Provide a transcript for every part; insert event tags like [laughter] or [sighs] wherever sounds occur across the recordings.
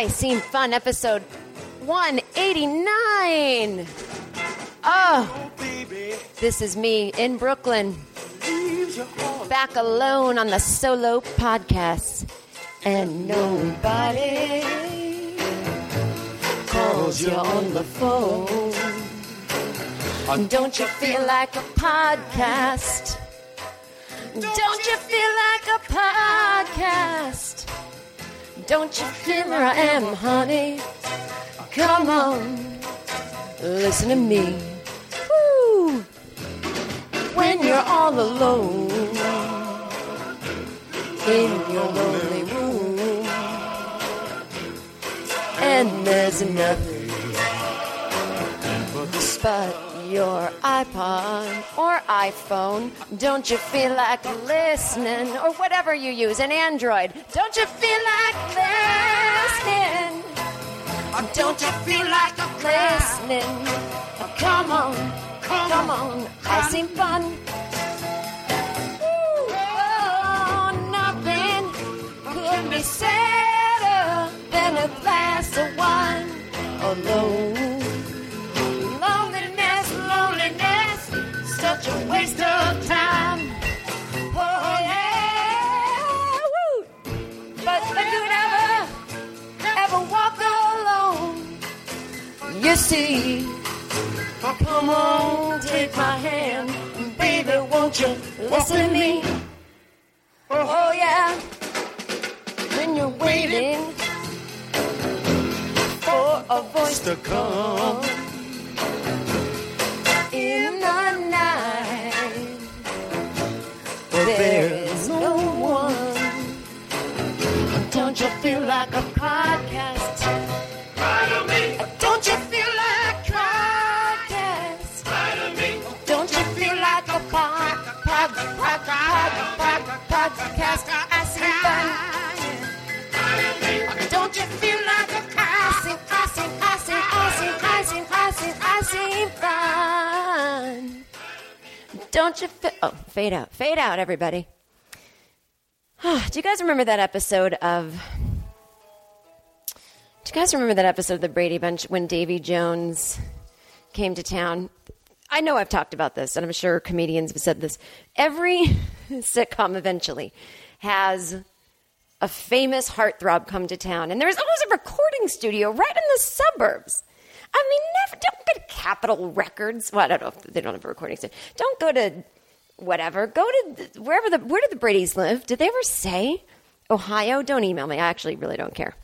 I Seem Fun, episode 189. Oh, this is me in Brooklyn, back alone on the solo podcast, and nobody calls you on the phone. And Don't you feel like a podcast? Don't you feel like a podcast? Don't you feel where I am, honey? Come on, listen to me. Woo! When you're all alone in your lonely room, and there's nothing but your iPod or iPhone. Don't you feel like listening, or whatever you use, an Android? Don't you feel like listening? Don't you feel like listening? Come on, come on, I seem fun. Oh, nothing could be sadder than a glass of wine alone. Waste of time. Oh yeah, woo! But if you'd ever, walk alone, you see. Oh, come on, take my hand, baby, won't you listen to me? Oh, oh yeah, when you're waiting for a voice to come Don't you feel like a podcast? Don't you feel like a podcast? Don't you feel like a pod, pod, pod, pod, pod, podcast? I see fun. Don't you feel like a I see, I see, I see, I see, I see, I see, I see fun? Don't you feel? Oh, fade out, fade out, everybody. [sighs] Do you guys remember that episode of? Do you guys remember that episode of the Brady Bunch when Davy Jones came to town? I know I've talked about this, and I'm sure comedians have said this. Every [laughs] sitcom eventually has a famous heartthrob come to town, and there's always a recording studio right in the suburbs. I mean, never don't go to Capitol Records. Well, I don't know if they don't have a recording studio. Don't go to whatever. Go to the, wherever the where did the Brady's live? Did they ever say Ohio? Don't email me. I actually really don't care.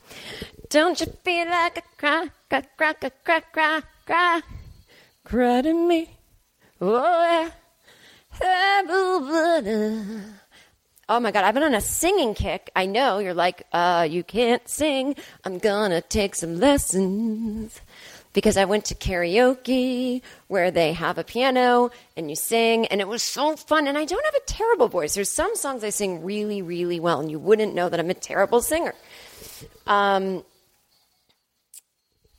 Don't you feel like a cry, cry, cry, cry, cry, cry, cry, cry to me? Oh yeah. Oh my God, I've been on a singing kick. I know you're like, uh, you can't sing. I'm gonna take some lessons. Because I went to karaoke where they have a piano and you sing, and it was so fun. And I don't have a terrible voice. There's some songs I sing really, really well, and you wouldn't know that I'm a terrible singer. Um,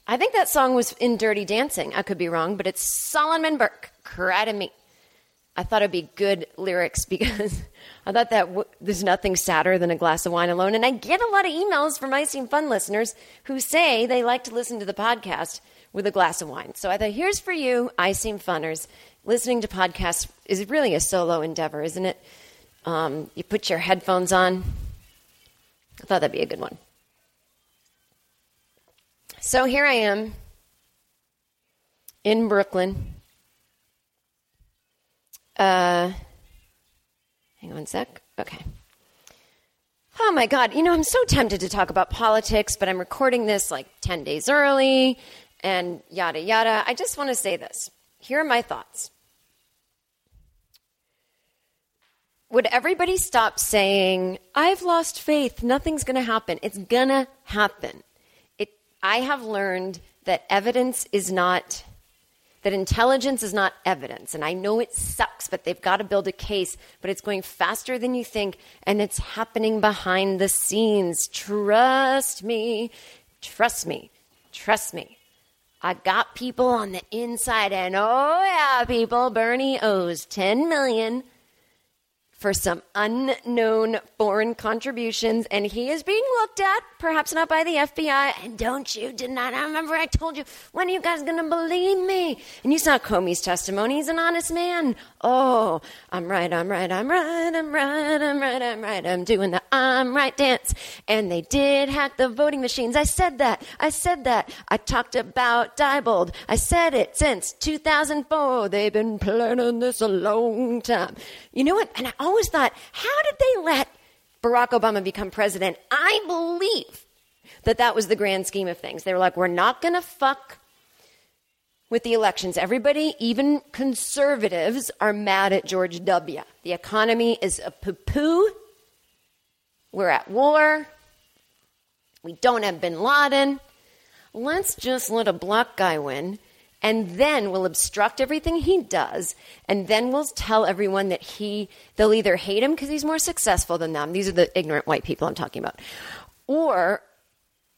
I think that song was in Dirty Dancing. I could be wrong, but it's Solomon Burke, to Me. I thought it'd be good lyrics because [laughs] I thought that w- there's nothing sadder than a glass of wine alone. And I get a lot of emails from I Seem Fun listeners who say they like to listen to the podcast with a glass of wine. So I thought, here's for you, I Seem Funners. Listening to podcasts is really a solo endeavor, isn't it? Um, you put your headphones on. I thought that'd be a good one. So here I am in Brooklyn. Uh, hang on a sec. Okay. Oh my God. You know, I'm so tempted to talk about politics, but I'm recording this like 10 days early and yada yada. I just want to say this. Here are my thoughts. Would everybody stop saying, I've lost faith, nothing's going to happen? It's going to happen. It, I have learned that evidence is not that intelligence is not evidence. And I know it sucks, but they've got to build a case, but it's going faster than you think, and it's happening behind the scenes. Trust me. Trust me. Trust me. I got people on the inside, and oh yeah, people, Bernie owes 10 million for some unknown foreign contributions, and he is being looked at, perhaps not by the FBI. And don't you deny. I remember I told you, when are you guys going to believe me? And you saw Comey's testimony. He's an honest man. Oh, I'm right, I'm right, I'm right, I'm right, I'm right, I'm right. I'm doing the I'm right dance. And they did hack the voting machines. I said that. I said that. I talked about Diebold. I said it since 2004. They've been planning this a long time. You know what? And I always thought, how did they let Barack Obama become president? I believe that that was the grand scheme of things. They were like, we're not going to fuck with the elections. Everybody, even conservatives, are mad at George W. The economy is a poo poo. We're at war. We don't have bin Laden. Let's just let a black guy win, and then we'll obstruct everything he does, and then we'll tell everyone that he, they'll either hate him because he's more successful than them. These are the ignorant white people I'm talking about. Or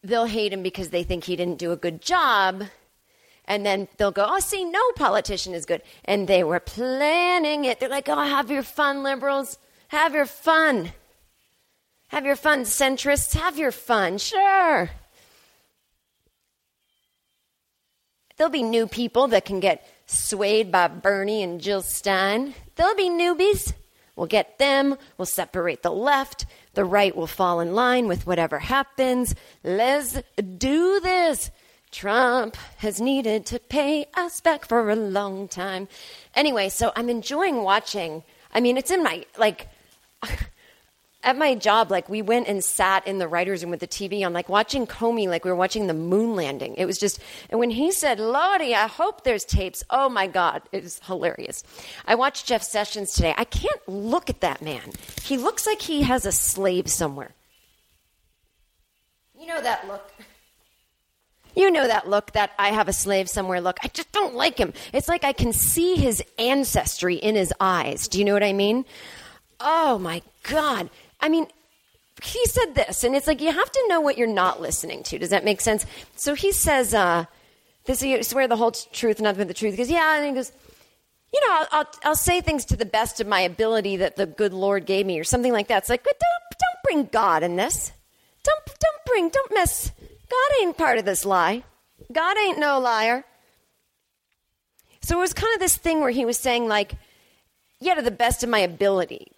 they'll hate him because they think he didn't do a good job and then they'll go, oh, see, no politician is good. And they were planning it. They're like, oh, have your fun, liberals. Have your fun. Have your fun, centrists. Have your fun. Sure. There'll be new people that can get swayed by Bernie and Jill Stein. There'll be newbies. We'll get them. We'll separate the left. The right will fall in line with whatever happens. Let's do this. Trump has needed to pay us back for a long time. Anyway, so I'm enjoying watching. I mean, it's in my, like, [laughs] at my job, like, we went and sat in the writer's room with the TV on, like, watching Comey, like, we were watching the moon landing. It was just, and when he said, Lordy, I hope there's tapes, oh my God, it was hilarious. I watched Jeff Sessions today. I can't look at that man. He looks like he has a slave somewhere. You know that look. You know that look, that I have a slave somewhere look. I just don't like him. It's like I can see his ancestry in his eyes. Do you know what I mean? Oh my God. I mean, he said this, and it's like you have to know what you're not listening to. Does that make sense? So he says, uh, this I swear the whole truth, nothing but the truth. He goes, yeah, and he goes, you know, I'll, I'll, I'll say things to the best of my ability that the good Lord gave me, or something like that. It's like, but don't, don't bring God in this. Don't, don't bring, don't mess. God ain't part of this lie. God ain't no liar. So it was kind of this thing where he was saying, like, yeah, to the best of my ability.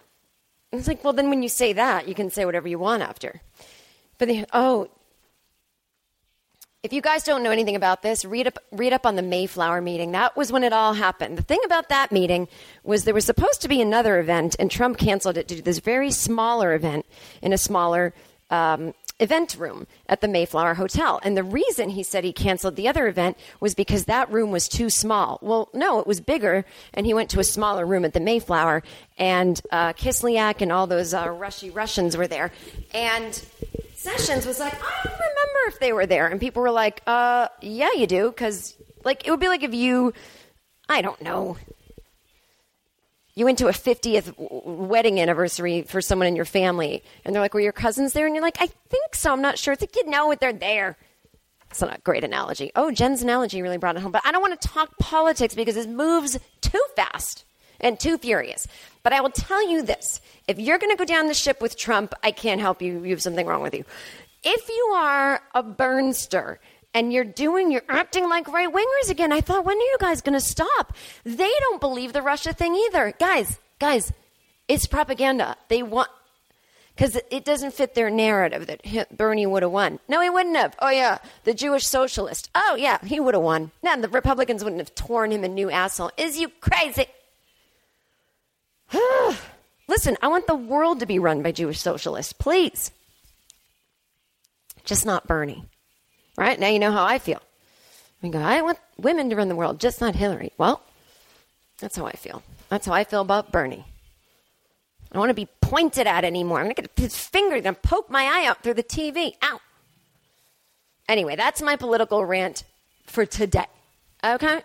It's like, well, then when you say that, you can say whatever you want after. But the, oh, if you guys don't know anything about this, read up, read up on the Mayflower meeting. That was when it all happened. The thing about that meeting was there was supposed to be another event, and Trump canceled it to do this very smaller event in a smaller um, event room at the Mayflower Hotel. And the reason he said he canceled the other event was because that room was too small. Well, no, it was bigger, and he went to a smaller room at the Mayflower, and uh, Kislyak and all those uh, Rushy Russians were there. And Sessions was like, I don't remember if they were there. And people were like, uh, yeah, you do. Because, like, it would be like if you, I don't know, you went to a 50th wedding anniversary for someone in your family, and they're like, Were your cousins there? And you're like, I think so. I'm not sure. It's like, you know, what they're there. It's not a great analogy. Oh, Jen's analogy really brought it home. But I don't want to talk politics because it moves too fast and too furious. But I will tell you this if you're going to go down the ship with Trump, I can't help you. You have something wrong with you. If you are a Burnster and you're doing, you're acting like right wingers again. I thought, when are you guys going to stop? They don't believe the Russia thing either. Guys, guys, it's propaganda. They want, because it doesn't fit their narrative that Bernie would have won. No, he wouldn't have. Oh, yeah, the Jewish socialist. Oh, yeah, he would have won. No, the Republicans wouldn't have torn him a new asshole. Is you crazy? [sighs] Listen, I want the world to be run by Jewish socialists, please. Just not Bernie. Right? Now you know how I feel. We go, I want women to run the world, just not Hillary. Well, that's how I feel. That's how I feel about Bernie. I don't want to be pointed at anymore. I'm going to get his finger, going to poke my eye out through the TV. Ow. Anyway, that's my political rant for today. Okay?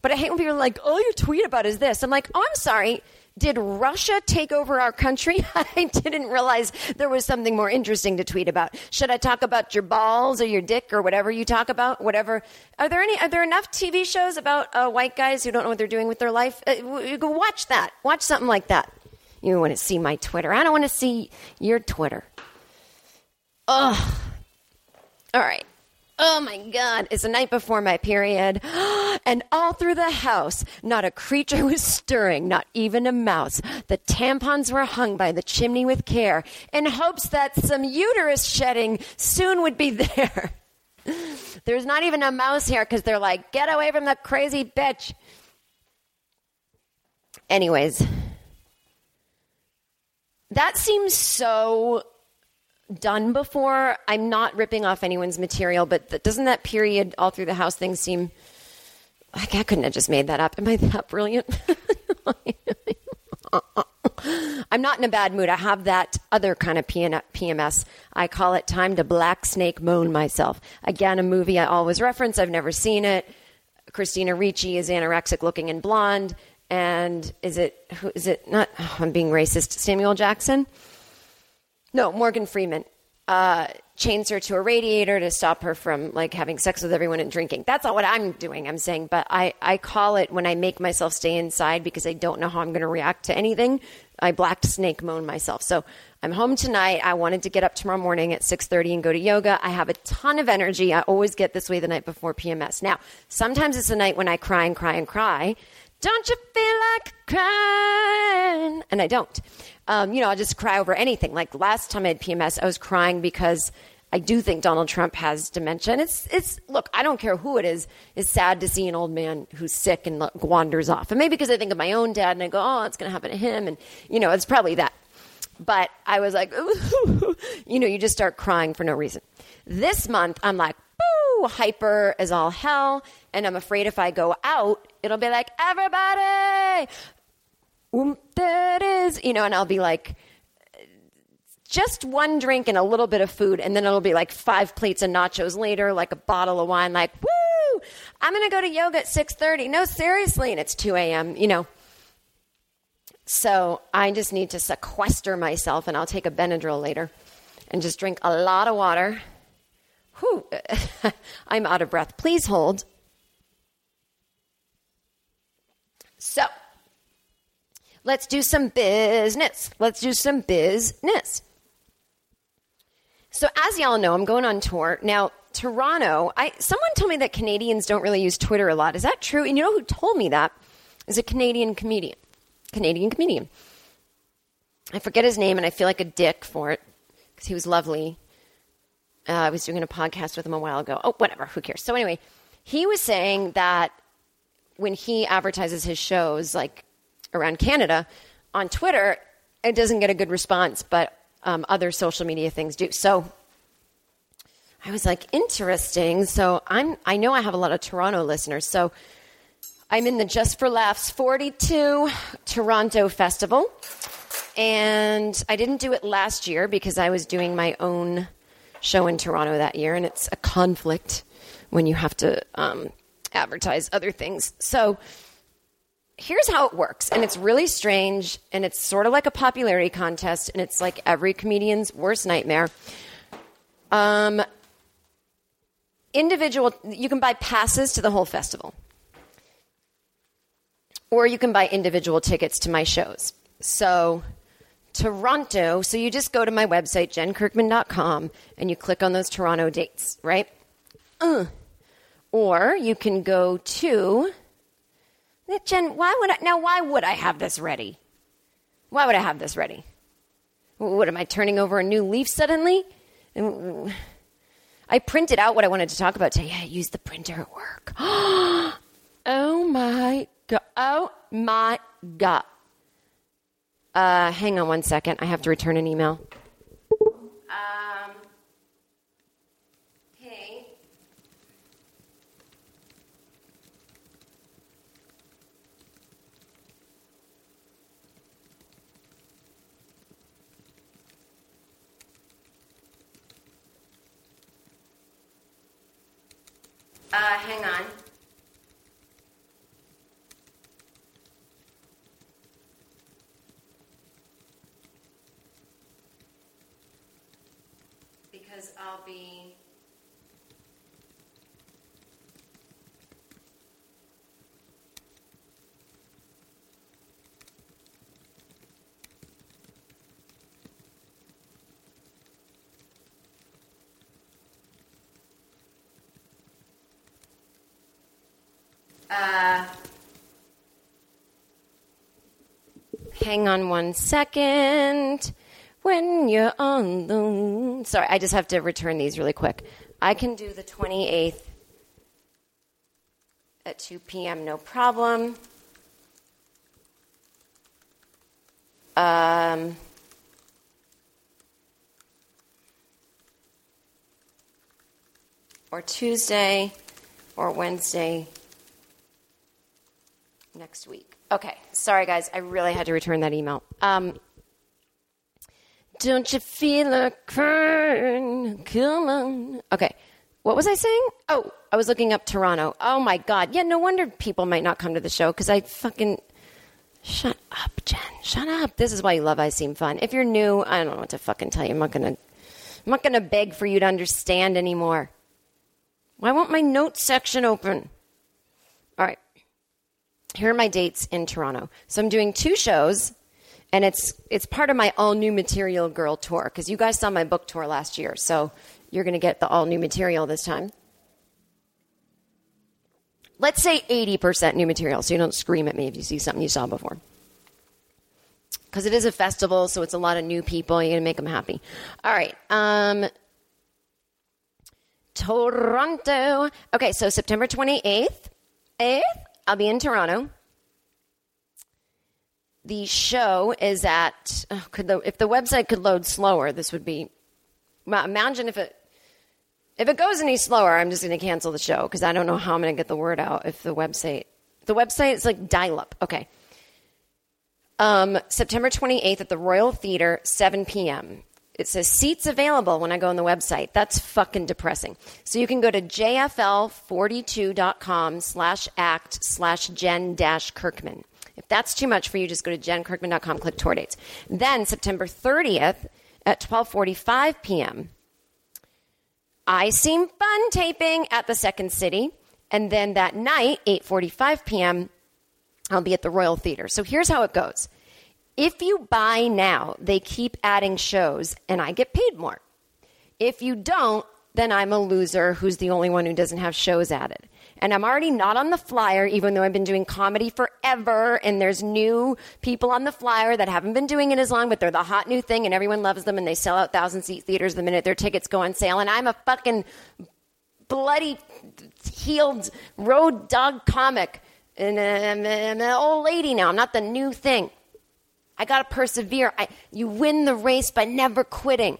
But I hate when people are like, all you tweet about is this. I'm like, oh, I'm sorry. Did Russia take over our country? [laughs] I didn't realize there was something more interesting to tweet about. Should I talk about your balls or your dick or whatever you talk about? Whatever. Are there any? Are there enough TV shows about uh, white guys who don't know what they're doing with their life? Uh, go watch that. Watch something like that. You want to see my Twitter? I don't want to see your Twitter. Ugh. All right. Oh my God, it's the night before my period. [gasps] And all through the house, not a creature [laughs] was stirring, not even a mouse. The tampons were hung by the chimney with care in hopes that some uterus shedding soon would be [laughs] there. There's not even a mouse here because they're like, get away from the crazy bitch. Anyways, that seems so done before. I'm not ripping off anyone's material, but th- doesn't that period all through the house thing seem like I couldn't have just made that up? Am I that brilliant? [laughs] I'm not in a bad mood. I have that other kind of PMS. I call it time to black snake moan myself. Again, a movie I always reference. I've never seen it. Christina Ricci is anorexic looking and blonde. And is it, who, is it not, oh, I'm being racist, Samuel Jackson? No, Morgan Freeman uh, chains her to a radiator to stop her from like having sex with everyone and drinking. That's not what I'm doing. I'm saying, but I, I call it when I make myself stay inside because I don't know how I'm going to react to anything. I black snake moan myself. So I'm home tonight. I wanted to get up tomorrow morning at 6:30 and go to yoga. I have a ton of energy. I always get this way the night before PMS. Now, sometimes it's a night when I cry and cry and cry. Don't you feel like crying? And I don't um, you know, I'll just cry over anything. Like last time I had PMS, I was crying because I do think Donald Trump has dementia. And it's, it's, look, I don't care who it is. It's sad to see an old man who's sick and wanders off. And maybe because I think of my own dad and I go, oh, it's going to happen to him. And, you know, it's probably that. But I was like, [laughs] you know, you just start crying for no reason. This month, I'm like, hyper as all hell. And I'm afraid if I go out, it'll be like, everybody, um, there it is, you know, and I'll be like, just one drink and a little bit of food, and then it'll be like five plates of nachos later, like a bottle of wine, like, woo, I'm gonna go to yoga at 6:30. No, seriously, and it's 2 a.m., you know. So I just need to sequester myself, and I'll take a Benadryl later and just drink a lot of water. Whew, [laughs] I'm out of breath. Please hold. So, Let's do some business. Let's do some business. So, as y'all know, I'm going on tour. Now, Toronto, I, someone told me that Canadians don't really use Twitter a lot. Is that true? And you know who told me that? Is a Canadian comedian. Canadian comedian. I forget his name and I feel like a dick for it because he was lovely. Uh, I was doing a podcast with him a while ago. Oh, whatever. Who cares? So, anyway, he was saying that when he advertises his shows, like around Canada on Twitter, it doesn't get a good response, but um, other social media things do. So I was like, interesting. So I'm, I know I have a lot of Toronto listeners. So I'm in the Just for Laughs 42 Toronto Festival. And I didn't do it last year because I was doing my own show in Toronto that year. And it's a conflict when you have to um, advertise other things. So here's how it works. And it's really strange. And it's sort of like a popularity contest. And it's like every comedian's worst nightmare. Um, individual, you can buy passes to the whole festival, or you can buy individual tickets to my shows. So, Toronto, so you just go to my website, jenkirkman.com, and you click on those Toronto dates, right? Uh. Or you can go to. Jen, why would I. Now, why would I have this ready? Why would I have this ready? What am I turning over a new leaf suddenly? I printed out what I wanted to talk about today. Yeah, I used the printer at work. [gasps] oh my god! Oh my god! Uh, hang on one second. I have to return an email. Um, hey. Uh, hang on. Because I'll be. Uh, hang on one second. When you're on the. Sorry, I just have to return these really quick. I can do the 28th at 2 p.m., no problem. Um, or Tuesday or Wednesday next week. Okay, sorry guys, I really had to return that email. Um, don't you feel a crying? Come on. Okay, what was I saying? Oh, I was looking up Toronto. Oh my God. Yeah, no wonder people might not come to the show because I fucking. Shut up, Jen. Shut up. This is why you love I Seem Fun. If you're new, I don't know what to fucking tell you. I'm not gonna. I'm not gonna beg for you to understand anymore. Why won't my notes section open? All right here are my dates in Toronto. So I'm doing two shows, and it's it's part of my all new material girl tour because you guys saw my book tour last year, so you're going to get the all new material this time. Let's say 80% new material, so you don't scream at me if you see something you saw before. Because it is a festival, so it's a lot of new people. You're going to make them happy. All right. Um, Toronto. Okay, so September 28th. 8th, I'll be in Toronto. The show is at. Oh, could the if the website could load slower, this would be. Imagine if it if it goes any slower, I'm just going to cancel the show because I don't know how I'm going to get the word out if the website the website is like dial up. Okay. Um, September 28th at the Royal Theater, 7 p.m. It says seats available when I go on the website. That's fucking depressing. So you can go to jfl42.com slash act slash jen dash Kirkman. If that's too much for you, just go to jenkirkman.com, click tour dates. Then September 30th at 1245 p.m., I Seem Fun taping at the Second City. And then that night, 8:45 p.m., I'll be at the Royal Theater. So here's how it goes. If you buy now, they keep adding shows and I get paid more. If you don't, then I'm a loser who's the only one who doesn't have shows added. And I'm already not on the flyer, even though I've been doing comedy forever. And there's new people on the flyer that haven't been doing it as long, but they're the hot new thing and everyone loves them and they sell out thousand seat theaters the minute their tickets go on sale. And I'm a fucking bloody healed road dog comic. And I'm, I'm an old lady now. I'm not the new thing. I got to persevere. I, you win the race by never quitting.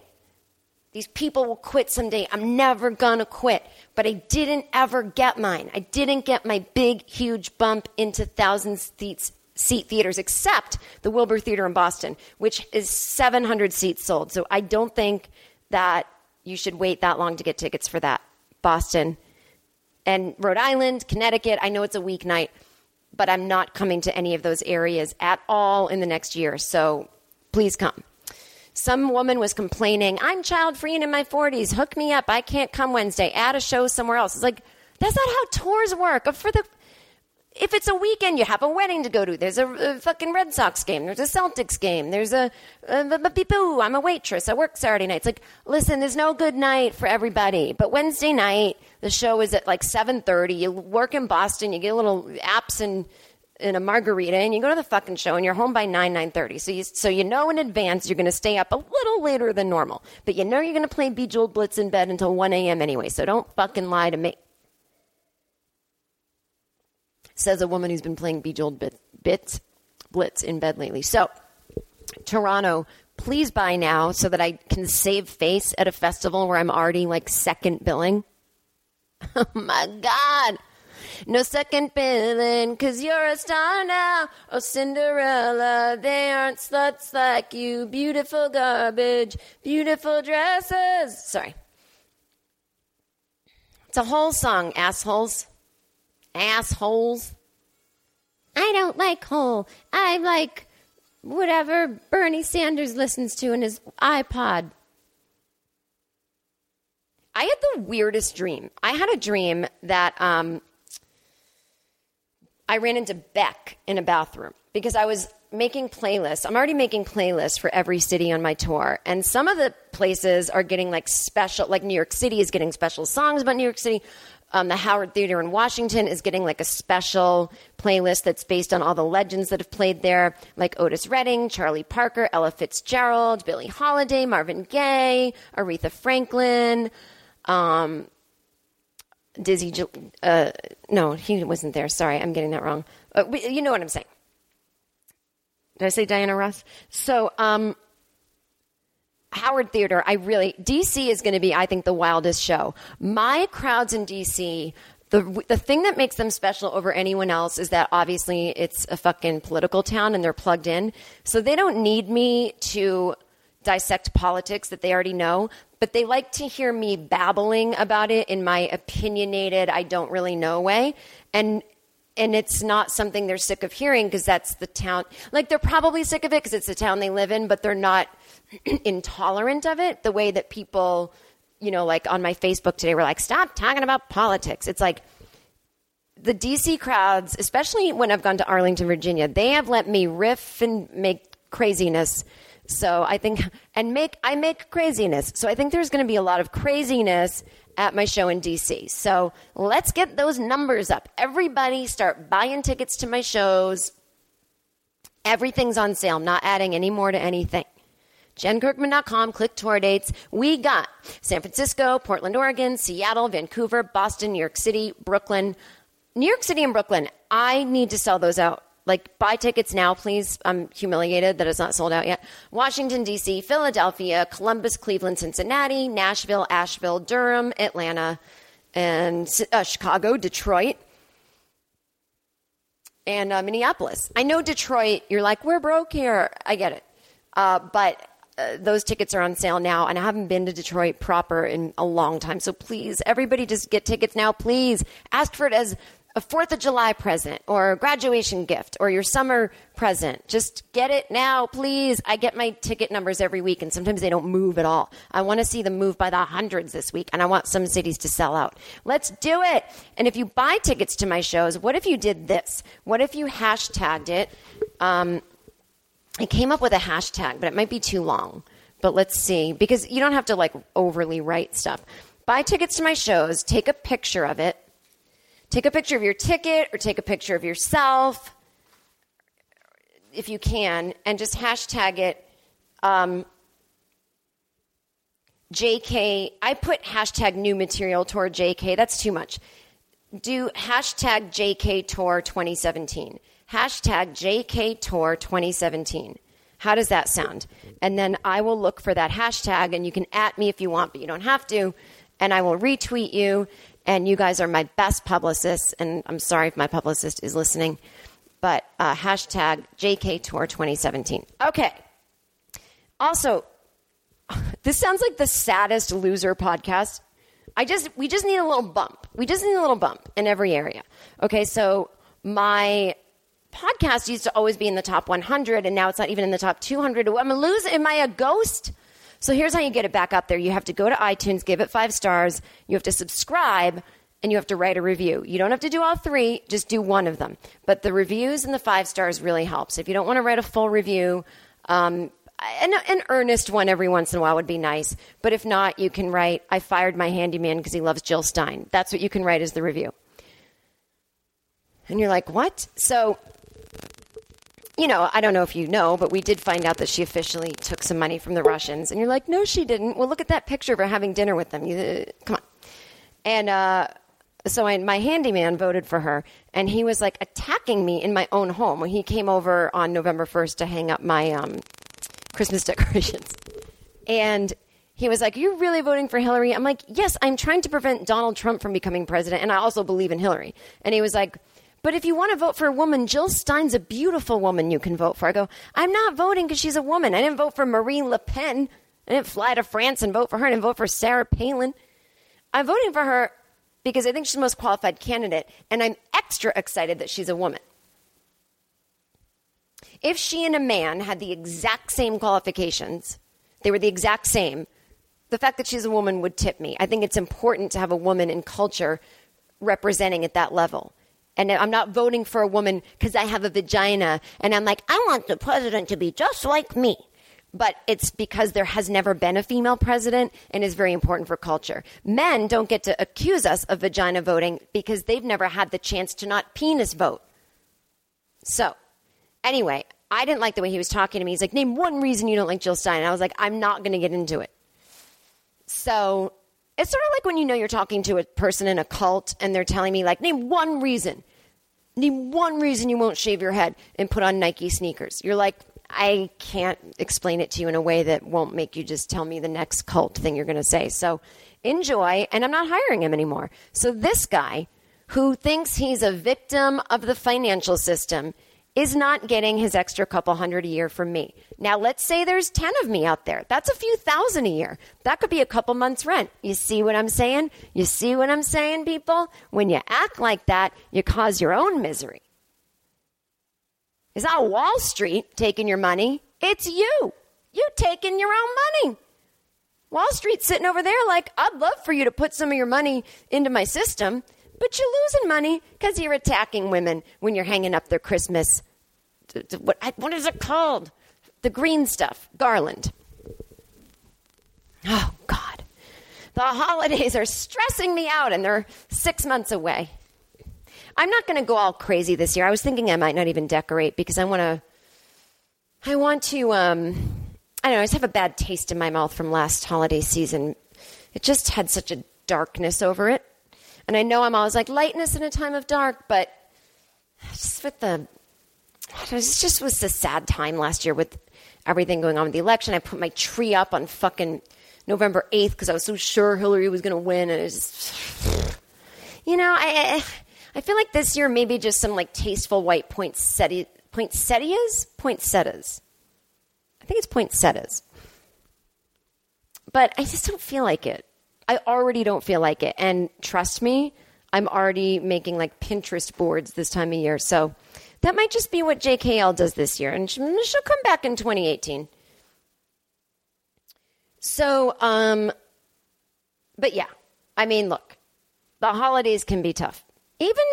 These people will quit someday. I'm never gonna quit. But I didn't ever get mine. I didn't get my big, huge bump into thousands seats seat theaters, except the Wilbur Theater in Boston, which is 700 seats sold. So I don't think that you should wait that long to get tickets for that. Boston and Rhode Island, Connecticut. I know it's a weeknight, but I'm not coming to any of those areas at all in the next year. So please come. Some woman was complaining, I'm child free and in my 40s. Hook me up. I can't come Wednesday. Add a show somewhere else. It's like, that's not how tours work. For the if it's a weekend, you have a wedding to go to. There's a, a fucking Red Sox game. There's a Celtics game. There's a, a, a, a I'm a waitress. I work Saturday nights. Like, listen, there's no good night for everybody. But Wednesday night, the show is at like 7:30. You work in Boston. You get a little apps and in a margarita, and you go to the fucking show, and you're home by nine nine thirty. So you so you know in advance you're going to stay up a little later than normal, but you know you're going to play Bejeweled Blitz in bed until one a.m. anyway. So don't fucking lie to me says a woman who's been playing Bejeweled Bit, Blitz in bed lately. So, Toronto, please buy now so that I can save face at a festival where I'm already like second billing. [laughs] Oh my God. No second billing, cause you're a star now. Oh, Cinderella, they aren't sluts like you. Beautiful garbage, beautiful dresses. Sorry. It's a whole song, assholes assholes. I don't like Hole. I like whatever Bernie Sanders listens to in his iPod. I had the weirdest dream. I had a dream that um, I ran into Beck in a bathroom because I was making playlists. I'm already making playlists for every city on my tour. And some of the places are getting like special, like New York City is getting special songs about New York City. Um, the Howard Theater in Washington is getting like a special playlist that's based on all the legends that have played there, like Otis Redding, Charlie Parker, Ella Fitzgerald, Billie Holiday, Marvin Gaye, Aretha Franklin, um, Dizzy. Uh, no, he wasn't there. Sorry, I'm getting that wrong. Uh, you know what I'm saying. Did I say Diana Ross? So, um, Howard Theater, I really, DC is going to be, I think, the wildest show. My crowds in DC, the, the thing that makes them special over anyone else is that obviously it's a fucking political town and they're plugged in. So they don't need me to dissect politics that they already know, but they like to hear me babbling about it in my opinionated, I don't really know way. And and it's not something they're sick of hearing because that's the town. Like they're probably sick of it because it's the town they live in, but they're not [clears throat] intolerant of it the way that people, you know, like on my Facebook today were like, stop talking about politics. It's like the DC crowds, especially when I've gone to Arlington, Virginia, they have let me riff and make craziness. So I think, and make, I make craziness. So I think there's going to be a lot of craziness at my show in DC. So let's get those numbers up. Everybody start buying tickets to my shows. Everything's on sale. I'm not adding any more to anything jenkirkman.com, click tour dates. We got San Francisco, Portland, Oregon, Seattle, Vancouver, Boston, New York City, Brooklyn. New York City and Brooklyn, I need to sell those out. Like, buy tickets now, please. I'm humiliated that it's not sold out yet. Washington, D.C., Philadelphia, Columbus, Cleveland, Cincinnati, Nashville, Asheville, Durham, Atlanta, and uh, Chicago, Detroit, and uh, Minneapolis. I know Detroit, you're like, we're broke here. I get it. Uh, but uh, those tickets are on sale now, and I haven't been to Detroit proper in a long time. So please, everybody, just get tickets now. Please ask for it as a Fourth of July present or a graduation gift or your summer present. Just get it now, please. I get my ticket numbers every week, and sometimes they don't move at all. I want to see them move by the hundreds this week, and I want some cities to sell out. Let's do it. And if you buy tickets to my shows, what if you did this? What if you hashtagged it? Um, I came up with a hashtag, but it might be too long. But let's see, because you don't have to like overly write stuff. Buy tickets to my shows, take a picture of it, take a picture of your ticket or take a picture of yourself if you can, and just hashtag it um, JK. I put hashtag new material tour JK. That's too much. Do hashtag JK tour 2017 hashtag JK Tour 2017. How does that sound? And then I will look for that hashtag, and you can at me if you want, but you don't have to. And I will retweet you. And you guys are my best publicists. And I'm sorry if my publicist is listening, but uh, hashtag JK Tour 2017. Okay. Also, [laughs] this sounds like the saddest loser podcast. I just we just need a little bump. We just need a little bump in every area. Okay, so my podcast used to always be in the top 100 and now it's not even in the top 200. I'm a loser. Am I a ghost? So here's how you get it back up there. You have to go to iTunes, give it 5 stars, you have to subscribe and you have to write a review. You don't have to do all three, just do one of them. But the reviews and the 5 stars really helps. If you don't want to write a full review, um, an, an, earnest one every once in a while would be nice. But if not, you can write, I fired my handyman because he loves Jill Stein. That's what you can write as the review. And you're like, what? So, you know, I don't know if you know, but we did find out that she officially took some money from the Russians. And you're like, no, she didn't. Well, look at that picture of her having dinner with them. You, uh, come on. And uh, so I, my handyman voted for her, and he was like attacking me in my own home when he came over on November 1st to hang up my um, Christmas [laughs] decorations. And he was like, You're you really voting for Hillary? I'm like, Yes, I'm trying to prevent Donald Trump from becoming president, and I also believe in Hillary. And he was like, But if you want to vote for a woman, Jill Stein's a beautiful woman you can vote for. I go, I'm not voting because she's a woman. I didn't vote for Marine Le Pen. I didn't fly to France and vote for her. I didn't vote for Sarah Palin. I'm voting for her because I think she's the most qualified candidate, and I'm extra excited that she's a woman. If she and a man had the exact same qualifications, they were the exact same, the fact that she's a woman would tip me. I think it's important to have a woman in culture representing at that level. And I'm not voting for a woman because I have a vagina and I'm like, I want the president to be just like me. But it's because there has never been a female president and is very important for culture. Men don't get to accuse us of vagina voting because they've never had the chance to not penis vote. So, anyway, I didn't like the way he was talking to me. He's like, Name one reason you don't like Jill Stein. And I was like, I'm not going to get into it. So it's sort of like when you know you're talking to a person in a cult and they're telling me, like, name one reason. Name one reason you won't shave your head and put on Nike sneakers. You're like, I can't explain it to you in a way that won't make you just tell me the next cult thing you're going to say. So enjoy, and I'm not hiring him anymore. So this guy who thinks he's a victim of the financial system is not getting his extra couple hundred a year from me. Now, let's say there's 10 of me out there. That's a few thousand a year. That could be a couple months' rent. You see what I'm saying? You see what I'm saying, people? When you act like that, you cause your own misery. It's not Wall Street taking your money, it's you. You taking your own money. Wall Street's sitting over there like, I'd love for you to put some of your money into my system, but you're losing money because you're attacking women when you're hanging up their Christmas. What, what is it called? The green stuff, garland. Oh, God. The holidays are stressing me out and they're six months away. I'm not going to go all crazy this year. I was thinking I might not even decorate because I want to. I want to. Um, I don't know. I just have a bad taste in my mouth from last holiday season. It just had such a darkness over it. And I know I'm always like lightness in a time of dark, but just with the, it just was a sad time last year with everything going on with the election. I put my tree up on fucking November 8th because I was so sure Hillary was going to win. And you know, I, I feel like this year maybe just some like tasteful white poinsettia, poinsettias? Poinsettias. I think it's poinsettias. But I just don't feel like it. I already don't feel like it. And trust me, I'm already making like Pinterest boards this time of year. So that might just be what JKL does this year. And she'll come back in 2018. So, um, but yeah, I mean, look, the holidays can be tough. Even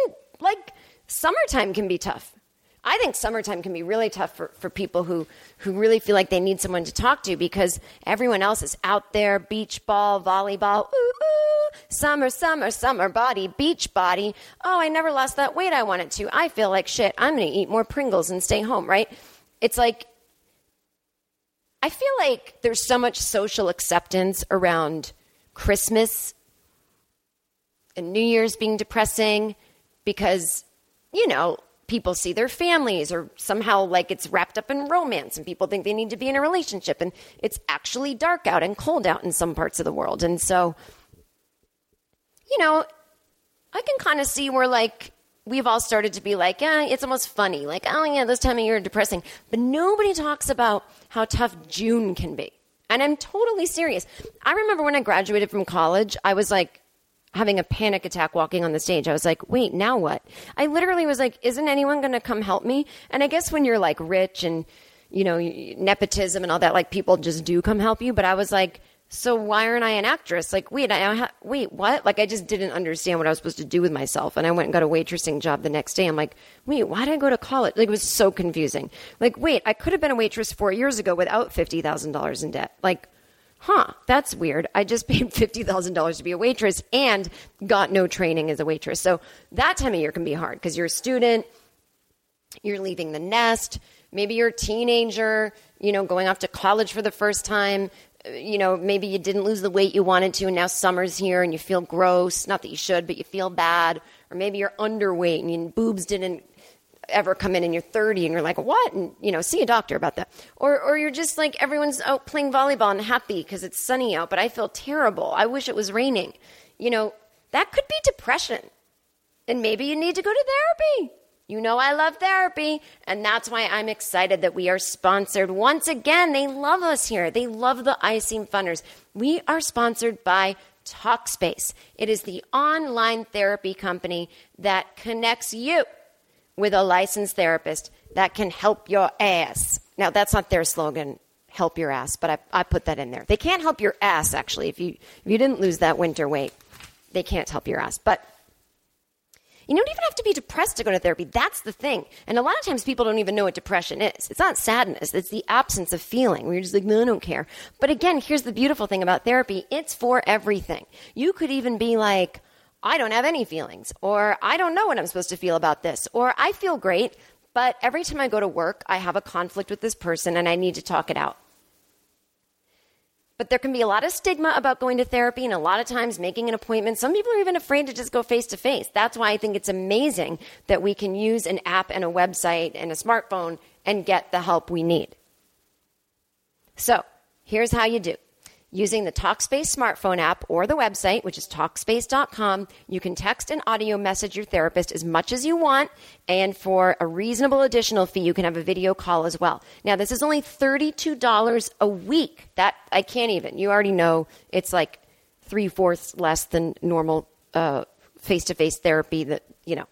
like summertime can be tough. I think summertime can be really tough for, for people who, who really feel like they need someone to talk to because everyone else is out there, beach ball, volleyball, ooh, ooh, summer, summer, summer body, beach body. Oh, I never lost that weight I wanted to. I feel like shit. I'm going to eat more Pringles and stay home, right? It's like, I feel like there's so much social acceptance around Christmas and New Year's being depressing because, you know, people see their families or somehow like it's wrapped up in romance and people think they need to be in a relationship and it's actually dark out and cold out in some parts of the world. And so, you know, I can kind of see where like we've all started to be like, yeah, it's almost funny. Like, oh yeah, this time of year depressing. But nobody talks about how tough June can be. And I'm totally serious. I remember when I graduated from college, I was like having a panic attack walking on the stage. I was like, wait, now what? I literally was like, isn't anyone going to come help me? And I guess when you're like rich and, you know, nepotism and all that, like people just do come help you. But I was like, so why aren't I an actress? Like, wait, I ha- wait, what? Like, I just didn't understand what I was supposed to do with myself, and I went and got a waitressing job the next day. I'm like, wait, why did I go to college? Like, it was so confusing. Like, wait, I could have been a waitress four years ago without fifty thousand dollars in debt. Like, huh, that's weird. I just [laughs] paid fifty thousand dollars to be a waitress and got no training as a waitress. So that time of year can be hard because you're a student, you're leaving the nest. Maybe you're a teenager, you know, going off to college for the first time uh, you know, maybe you didn't lose the weight you wanted to, and now summer's here and you feel gross. Not that you should, but you feel bad. Or maybe you're underweight and your boobs didn't ever come in and you're 30 and you're like, what? And, you know, see a doctor about that. Or, or you're just like, everyone's out playing volleyball and happy because it's sunny out, but I feel terrible. I wish it was raining. You know, that could be depression. And maybe you need to go to therapy. You know, I love therapy, and that's why I'm excited that we are sponsored. Once again, they love us here. They love the I Seem Funners. We are sponsored by Talkspace. It is the online therapy company that connects you with a licensed therapist that can help your ass. Now, that's not their slogan, help your ass, but I, I put that in there. They can't help your ass, actually. If you, if you didn't lose that winter weight, they can't help your ass. But you don't even have to be depressed to go to therapy. That's the thing. And a lot of times people don't even know what depression is. It's not sadness, it's the absence of feeling you're just like, no, I don't care. But again, here's the beautiful thing about therapy it's for everything. You could even be like, I don't have any feelings, or I don't know what I'm supposed to feel about this, or I feel great, but every time I go to work, I have a conflict with this person and I need to talk it out. But there can be a lot of stigma about going to therapy and a lot of times making an appointment. Some people are even afraid to just go face to face. That's why I think it's amazing that we can use an app and a website and a smartphone and get the help we need. So here's how you do Using the Talkspace smartphone app or the website, which is Talkspace.com, you can text and audio message your therapist as much as you want. And for a reasonable additional fee, you can have a video call as well. Now, this is only $32 a week. That I can't even. You already know it's like three fourths less than normal face to face therapy that, you know,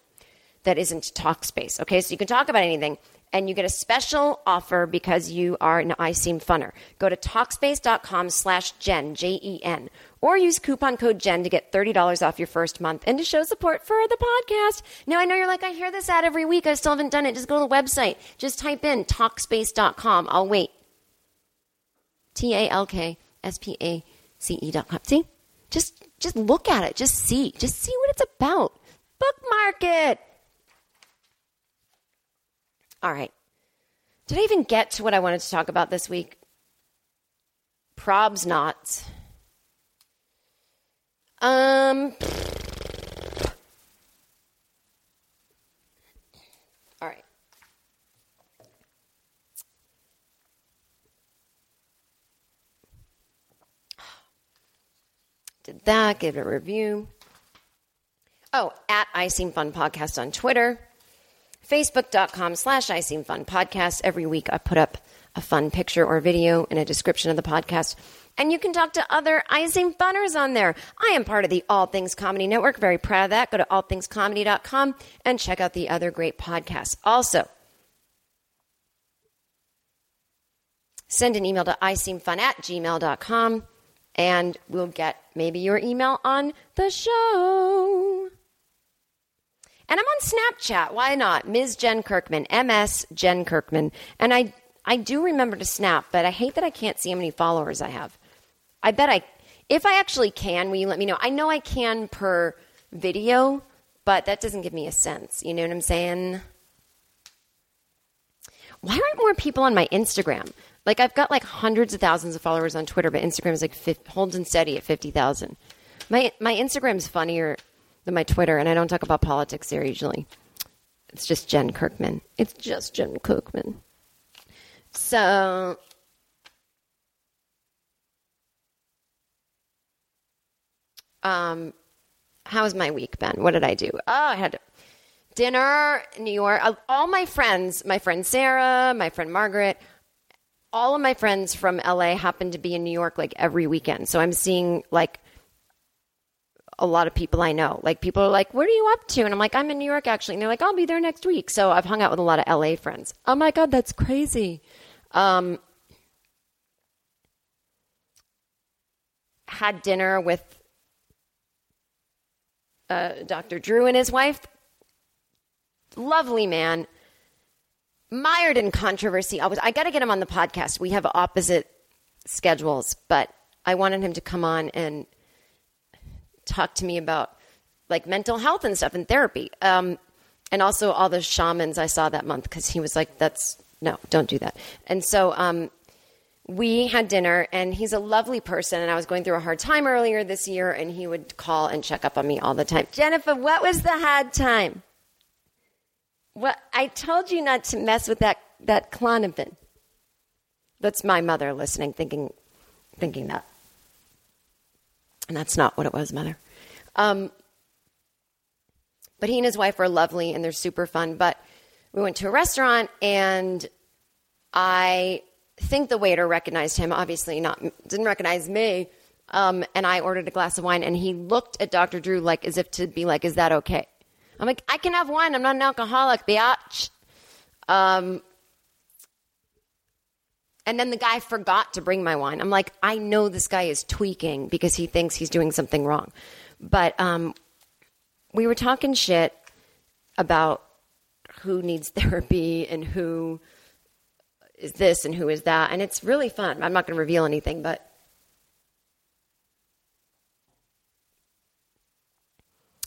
that isn't Talkspace. Okay, so you can talk about anything and you get a special offer because you are an I Seem funner. Go to Talkspace.com slash Jen, J-E-N, or use coupon code Jen to get $30 off your first month and to show support for the podcast. Now, I know you're like, I hear this ad every week. I still haven't done it. Just go to the website. Just type in Talkspace.com. I'll wait. T-A-L-K-S-P-A-C-E dot com. See? Just, just look at it. Just see. Just see what it's about. Bookmark it. All right. Did I even get to what I wanted to talk about this week? Probs not. Um. All right. Did that, give it a review. Oh, at I Seem Fun Podcast on Twitter facebook.com slash I Seem Fun podcast. Every week I put up a fun picture or video in a description of the podcast. And you can talk to other I Seem Funners on there. I am part of the All Things Comedy Network. Very proud of that. Go to allthingscomedy.com and check out the other great podcasts. Also, send an email to iseemfun at gmail.com and we'll get maybe your email on the show. And I'm on Snapchat. Why not? Ms. Jen Kirkman, MS Jen Kirkman. And I, I do remember to snap, but I hate that I can't see how many followers I have. I bet I, if I actually can, will you let me know? I know I can per video, but that doesn't give me a sense. You know what I'm saying? Why aren't more people on my Instagram? Like I've got like hundreds of thousands of followers on Twitter, but Instagram is like 50, holds and steady at fifty thousand. My my Instagram's funnier than my Twitter, and I don't talk about politics there usually. It's just Jen Kirkman. It's just Jen Kirkman. So um how's my week been? What did I do? Oh, I had dinner in New York. Uh, All my friends, my friend Sarah, my friend Margaret, all of my friends from LA happen to be in New York like every weekend. So I'm seeing like a lot of people I know. Like people are like, "What are you up to?" And I'm like, "I'm in New York actually." And they're like, "I'll be there next week." So I've hung out with a lot of LA friends. Oh my god, that's crazy. Um, had dinner with uh, Dr. Drew and his wife. Lovely man. Mired in controversy. I was. I got to get him on the podcast. We have opposite schedules, but I wanted him to come on and talk to me about like mental health and stuff and therapy. Um, and also all the shamans I saw that month because he was like, "That's no, don't do that." And so um, we had dinner, and he's a lovely person. And I was going through a hard time earlier this year, and he would call and check up on me all the time. Jennifer, what was the hard time? Well, I told you not to mess with that that Klonopin. That's my mother listening, thinking thinking that. And that's not what it was, mother. Um, but he and his wife are lovely and they're super fun. But we went to a restaurant and I think the waiter recognized him. Obviously, not didn't recognize me. Um, and I ordered a glass of wine, and he looked at Dr. Drew like as if to be like, "Is that okay?" I'm like, "I can have wine. I'm not an alcoholic, biatch." Um, and then the guy forgot to bring my wine. I'm like, I know this guy is tweaking because he thinks he's doing something wrong. But um, we were talking shit about who needs [laughs] therapy and who is this and who is that. And it's really fun. I'm not going to reveal anything, but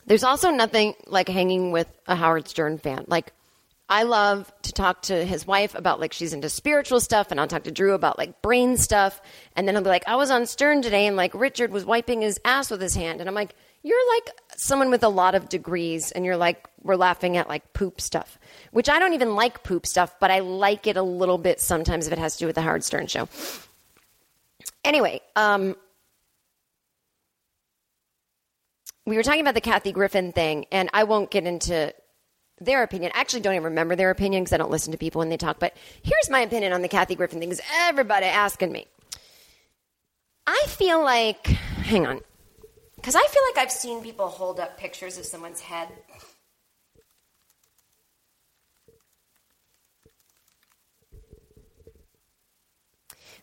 there's also nothing like hanging with a Howard Stern fan. Like, I love to talk to his wife about like she's into spiritual stuff, and I'll talk to Drew about like brain stuff. And then I'll be like, I was on Stern today, and like Richard was wiping his ass with his hand. And I'm like, you're like someone with a lot of degrees, and you're like, we're laughing at like poop stuff, which I don't even like poop stuff, but I like it a little bit sometimes if it has to do with the Howard Stern show. Anyway, um, we were talking about the Kathy Griffin thing, and I won't get into their opinion. I actually don't even remember their opinion because I don't listen to people when they talk. But here's my opinion on the Kathy Griffin thing because everybody asking me. I feel like, hang on, because I feel like I've seen people hold up pictures of someone's head.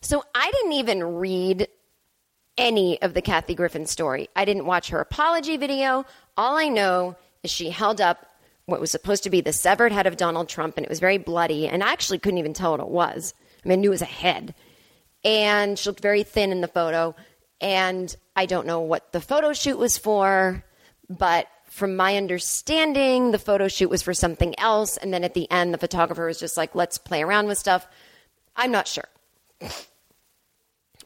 So I didn't even read any of the Kathy Griffin story. I didn't watch her apology video. All I know is she held up what was supposed to be the severed head of Donald Trump, and it was very bloody. And I actually couldn't even tell what it was. I mean, I knew it was a head. And she looked very thin in the photo. And I don't know what the photo shoot was for, but from my understanding, the photo shoot was for something else. And then at the end, the photographer was just like, let's play around with stuff. I'm not sure.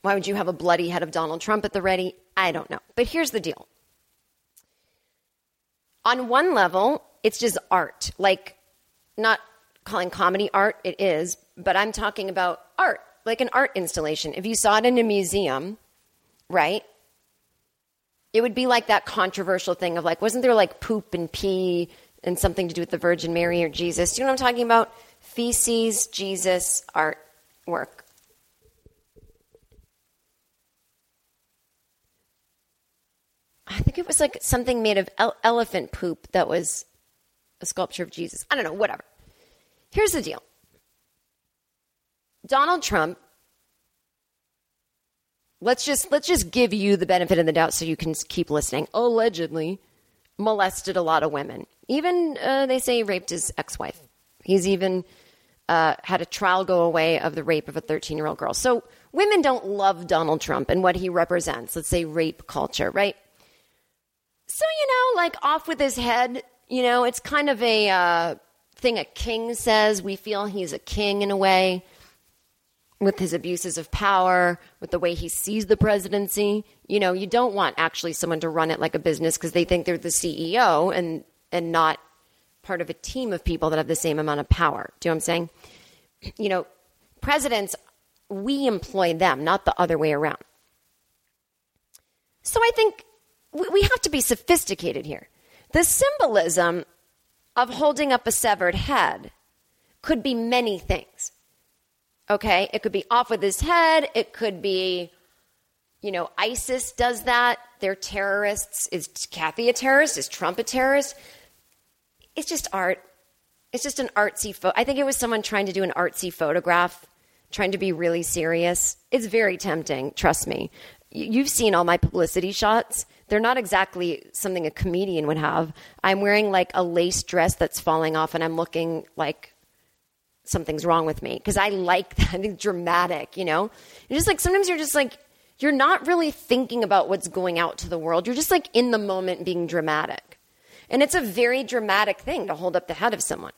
Why would you have a bloody head of Donald Trump at the ready? I don't know. But here's the deal. On one level, it's just art. Like, not calling comedy art, it is, but I'm talking about art, like an art installation. If you saw it in a museum, right? It would be like that controversial thing of like, wasn't there like poop and pee and something to do with the Virgin Mary or Jesus? Do you know what I'm talking about? Feces, Jesus, art, work. I think it was like something made of ele- elephant poop that was sculpture of Jesus. I don't know, whatever. Here's the deal Donald Trump. Let's just let's just give you the benefit of the doubt so you can keep listening. Allegedly molested a lot of women. Even uh, they say he raped his ex-wife. He's even uh, had a trial go away of the rape of a 13-year-old girl. So women don't love Donald Trump and what he represents. Let's say rape culture, right? So, you know, like off with his head, you know, it's kind of a uh, thing a king says. We feel he's a king in a way with his abuses of power, with the way he sees the presidency. You know, you don't want actually someone to run it like a business because they think they're the CEO and and not part of a team of people that have the same amount of power. Do you know what I'm saying? You know, presidents, we employ them, not the other way around. So I think we we have to be sophisticated here. The symbolism of holding up a severed head could be many things. Okay? It could be off with his head, it could be you know, ISIS does that. They're terrorists. Is Kathy a terrorist? Is Trump a terrorist? It's just art. It's just an artsy photo. I think it was someone trying to do an artsy photograph, trying to be really serious. It's very tempting, trust me. You've seen all my publicity shots. They're not exactly something a comedian would have. I'm wearing like a lace dress that's falling off, and I'm looking like something's wrong with me because I like that. [laughs] I think dramatic, you know? It's just like sometimes you're just like, you're not really thinking about what's going out to the world. You're just like in the moment being dramatic. And it's a very dramatic thing to hold up the head of someone.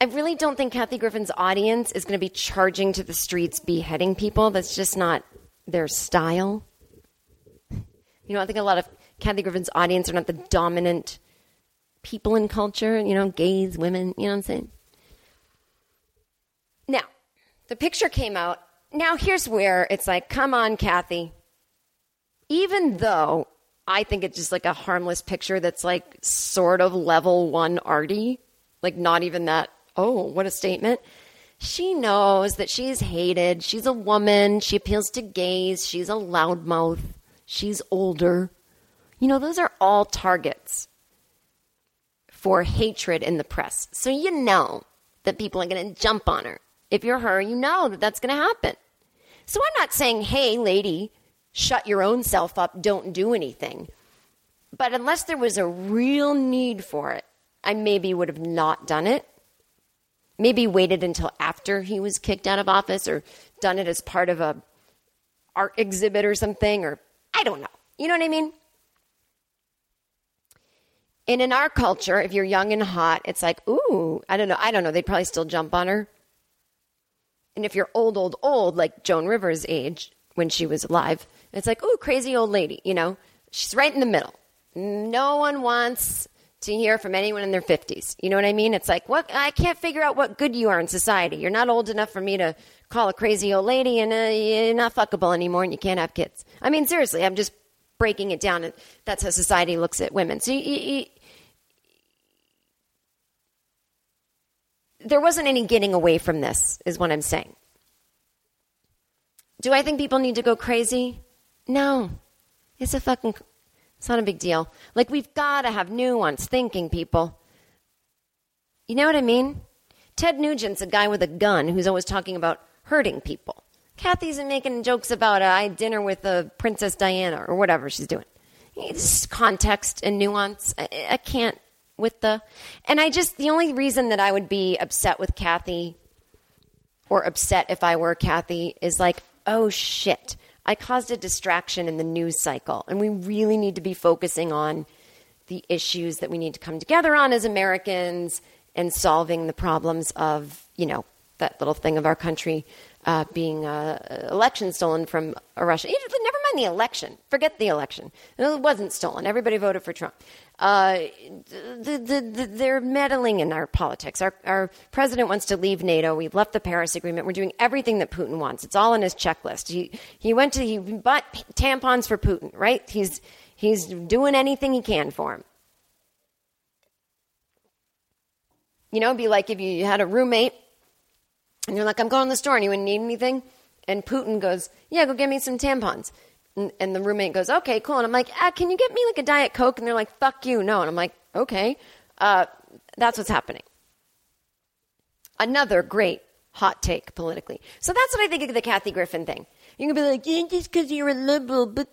I really don't think Kathy Griffin's audience is going to be charging to the streets beheading people. That's just not their style. You know, I think a lot of Kathy Griffin's audience are not the dominant people in culture, you know, gays, women, you know what I'm saying? Now, the picture came out. Now, here's where it's like, come on, Kathy. Even though I think it's just like a harmless picture that's like sort of level one arty, like not even that, oh, what a statement. She knows that she's hated. She's a woman. She appeals to gays. She's a loudmouth. She's older. You know, those are all targets for hatred in the press. So you know that people are going to jump on her. If you're her, you know that that's going to happen. So I'm not saying, hey, lady, shut your own self up, don't do anything. But unless there was a real need for it, I maybe would have not done it. Maybe waited until after he was kicked out of office or done it as part of a art exhibit or something or I don't know. You know what I mean? And in our culture, if you're young and hot, it's like, ooh, I don't know. I don't know. They'd probably still jump on her. And if you're old, old, old, like Joan Rivers' age when she was alive, it's like, ooh, crazy old lady, you know? She's right in the middle. No one wants to hear from anyone in their 50s. You know what I mean? It's like, what? I can't figure out what good you are in society. You're not old enough for me to call a crazy old lady and uh, you're not fuckable anymore and you can't have kids. I mean, seriously, I'm just breaking it down. And that's how society looks at women. So you, you, there wasn't any getting away from this, is what I'm saying. Do I think people need to go crazy? No. It's a fucking, it's not a big deal. Like, we've got to have nuance thinking, people. You know what I mean? Ted Nugent's a guy with a gun who's always talking about hurting people. Kathy's making jokes about uh, I had dinner with uh, Princess Diana or whatever she's doing. It's context and nuance. I, I can't with the. And I just, the only reason that I would be upset with Kathy or upset if I were Kathy is like, oh shit, I caused a distraction in the news cycle. And we really need to be focusing on the issues that we need to come together on as Americans and solving the problems of, you know, that little thing of our country uh, being uh, election stolen from a Russia. Never mind the election. Forget the election. It wasn't stolen. Everybody voted for Trump. Uh, the, the, the, they're meddling in our politics. Our, our president wants to leave NATO. We've left the Paris Agreement. We're doing everything that Putin wants. It's all in his checklist. He he went to he bought tampons for Putin. Right? He's he's doing anything he can for him. You know, it'd be like if you had a roommate and you're like, I'm going to the store and you wouldn't need anything. And Putin goes, Yeah, go get me some tampons. And, and the roommate goes, Okay, cool. And I'm like, ah, Can you get me like a Diet Coke? And they're like, Fuck you. No. And I'm like, Okay. Uh, that's what's happening. Another great hot take politically. So that's what I think of the Kathy Griffin thing. You can be like, yeah, just because you're a liberal. But.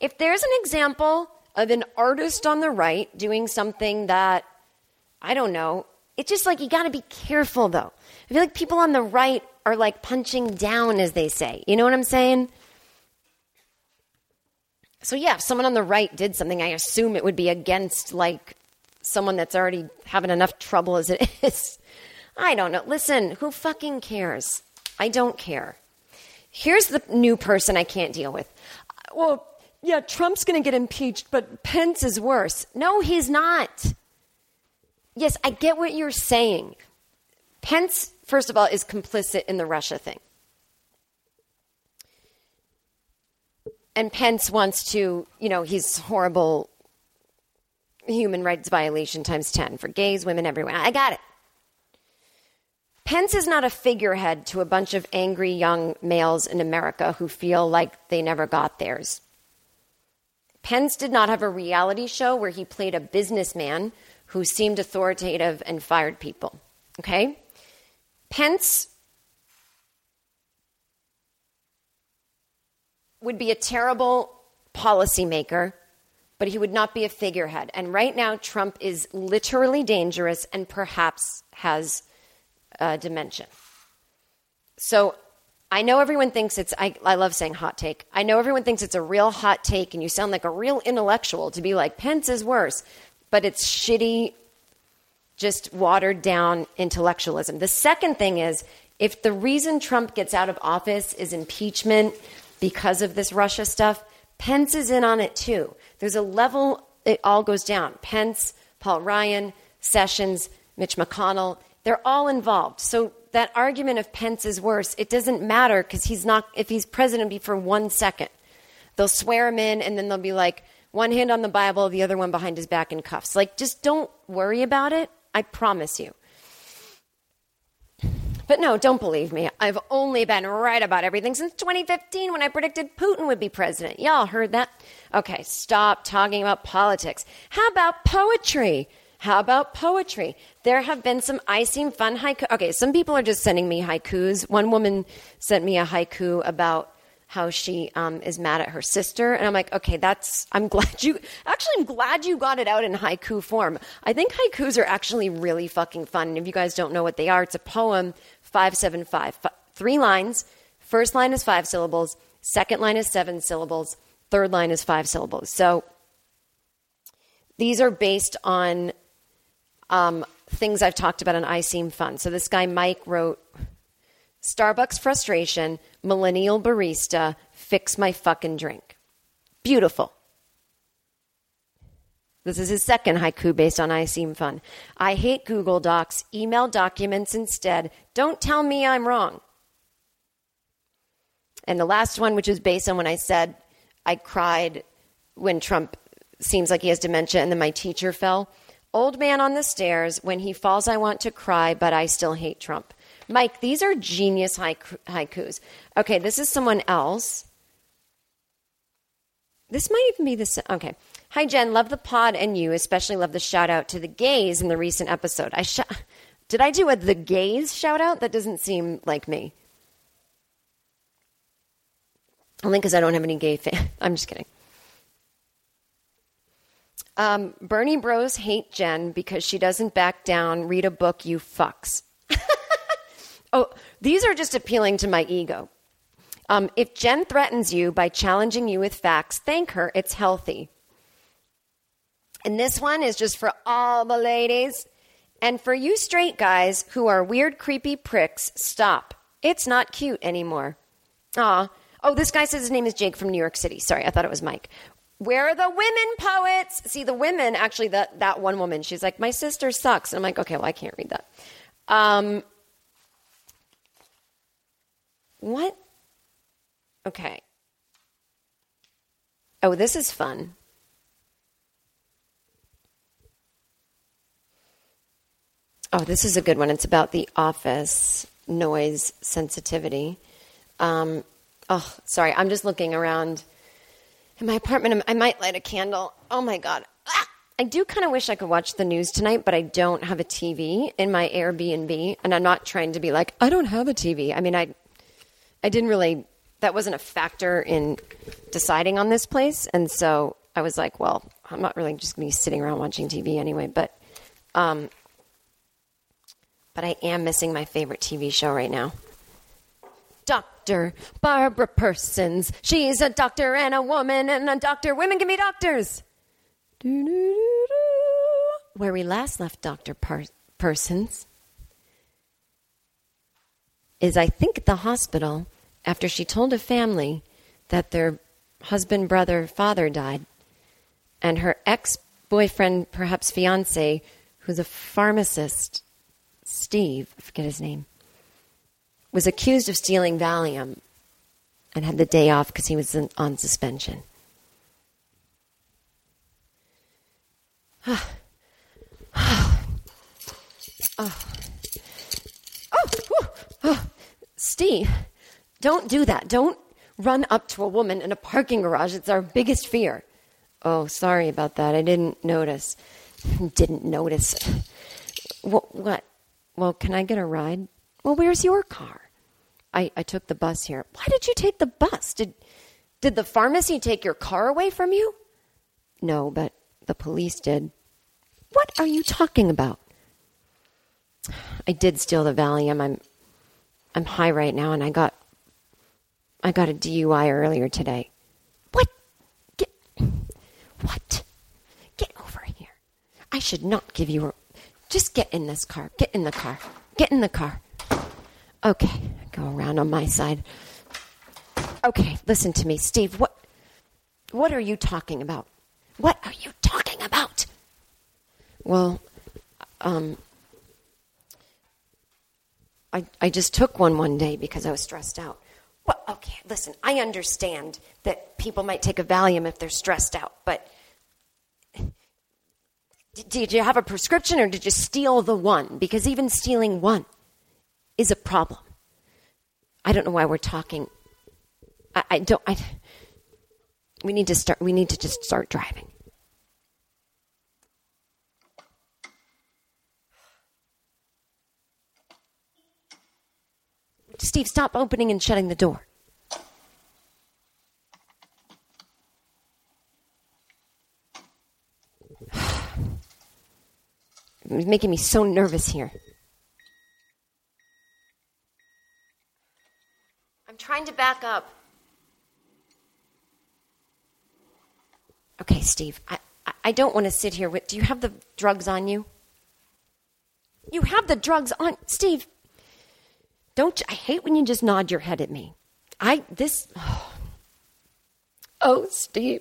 If there's an example of an artist on the right doing something that, I don't know, it's just like you got to be careful though. I feel like people on the right are like punching down, as they say. You know what I'm saying? So, yeah, if someone on the right did something, I assume it would be against like someone that's already having enough trouble as it [laughs] is. I don't know. Listen, who fucking cares? I don't care. Here's the new person I can't deal with. Well, yeah, Trump's going to get impeached, but Pence is worse. No, he's not. Yes, I get what you're saying. Pence, first of all, is complicit in the Russia thing. And Pence wants to, you know, he's horrible human rights violation times 10 for gays, women, everyone. I got it. Pence is not a figurehead to a bunch of angry young males in America who feel like they never got theirs. Pence did not have a reality show where he played a businessman who seemed authoritative and fired people. Okay? Pence would be a terrible policymaker, but he would not be a figurehead. And right now, Trump is literally dangerous and perhaps has uh, dementia. So I know everyone thinks it's, I, I love saying hot take. I know everyone thinks it's a real hot take and you sound like a real intellectual to be like, Pence is worse, but it's shitty, just watered down intellectualism. The second thing is, if the reason Trump gets out of office is impeachment because of this Russia stuff, Pence is in on it too. There's a level, it all goes down. Pence, Paul Ryan, Sessions, Mitch McConnell, they're all involved. So that argument of Pence is worse, it doesn't matter because he's not, if he's president, be for one second. They'll swear him in and then they'll be like, one hand on the Bible, the other one behind his back in cuffs. Like, just don't worry about it. I promise you. But no, don't believe me. I've only been right about everything since 2015 when I predicted Putin would be president. Y'all heard that? Okay, stop talking about politics. How about poetry? How about poetry? There have been some I seem fun haiku. Okay, some people are just sending me haikus. One woman sent me a haiku about how she um, is mad at her sister, and I'm like, okay, that's. I'm [laughs] glad you. Actually, I'm glad you got it out in haiku form. I think haikus are actually really fucking fun. And if you guys don't know what they are, it's a poem five seven five, three lines. First line is five syllables. Second line is seven syllables. Third line is five syllables. So these are based on um, things I've talked about on I Seem Fun. So this guy, Mike, wrote Starbucks frustration, millennial barista, fix my fucking drink. Beautiful. This is his second haiku based on I Seem Fun. I hate Google Docs. Email documents instead. Don't tell me I'm wrong. And the last one, which is based on when I said I cried when Trump seems like he has dementia and then my teacher fell. Old man on the stairs. When he falls, I want to cry, but I still hate Trump. Mike, these are genius haikus. Okay, this is someone else. This might even be the. Okay. Hi, Jen. Love the pod and you, especially love the shout out to the gays in the recent episode. I sh- [laughs] Did I do a the gays shout out? That doesn't seem like me. Only because I don't have any gay fans. [laughs] I'm just kidding. Um, Bernie Bros hate Jen because she doesn't back down. Read a book, you fucks. [laughs] oh, these are just appealing to my ego. Um, if Jen threatens you by challenging you with facts, thank her. It's healthy. And this one is just for all the ladies. And for you straight guys who are weird, creepy pricks, stop. It's not cute anymore. Aw. Oh, this guy says his name is Jake from New York City. Sorry, I thought it was Mike. Where are the women poets? See, the women, actually, that, that one woman, she's like, my sister sucks. And I'm like, okay, well, I can't read that. Um, what? Okay. Oh, this is fun. Oh, this is a good one. It's about the office noise sensitivity. Um, oh, sorry. I'm just looking around in my apartment. I might light a candle. Oh my God. Ah! I do kind of wish I could watch the news tonight, but I don't have a TV in my Airbnb. And I'm not trying to be like, I don't have a TV. I mean, I, I didn't really, that wasn't a factor in deciding on this place. And so I was like, well, I'm not really just going to be sitting around watching TV anyway. But, um, but I am missing my favorite TV show right now. Dr. Barbara Persons. She's a doctor and a woman and a doctor. Women can be doctors. Where we last left Dr. Par- Persons is, I think, at the hospital after she told a family that their husband, brother, father died, and her ex boyfriend, perhaps fiance, who's a pharmacist, Steve, I forget his name, was accused of stealing Valium and had the day off because he was in, on suspension. Oh, whew, oh, Steve, don't do that. Don't run up to a woman in a parking garage. It's our biggest fear. Oh, sorry about that. I didn't notice. [laughs] didn't notice. What? what? Well, can I get a ride? Well, where's your car? I, I took the bus here. Why did you take the bus? Did did the pharmacy take your car away from you? No, but the police did. What are you talking about? I did steal the Valium. I'm I'm high right now and I got I got a DUI earlier today. What? Get What? Get over here. I should not give you a Just get in this car. Get in the car. Get in the car. Okay, go around on my side. Okay, listen to me, Steve. What What are you talking about? What are you talking about? Well, um I, I just took one one day because I was stressed out. Okay, listen, I understand that people might take a Valium if they're stressed out, but did you have a prescription or did you steal the one? Because even stealing one is a problem. I don't know why we're talking. I, I don't. I, we need to start. We need to just start driving. Steve, stop opening and shutting the door. It's making me so nervous here. I'm trying to back up. Okay, Steve, I, I, I don't want to sit here with. Do you have the drugs on you? You have the drugs on. Steve, don't I hate when you just nod your head at me. I this oh, [sighs] oh Steve.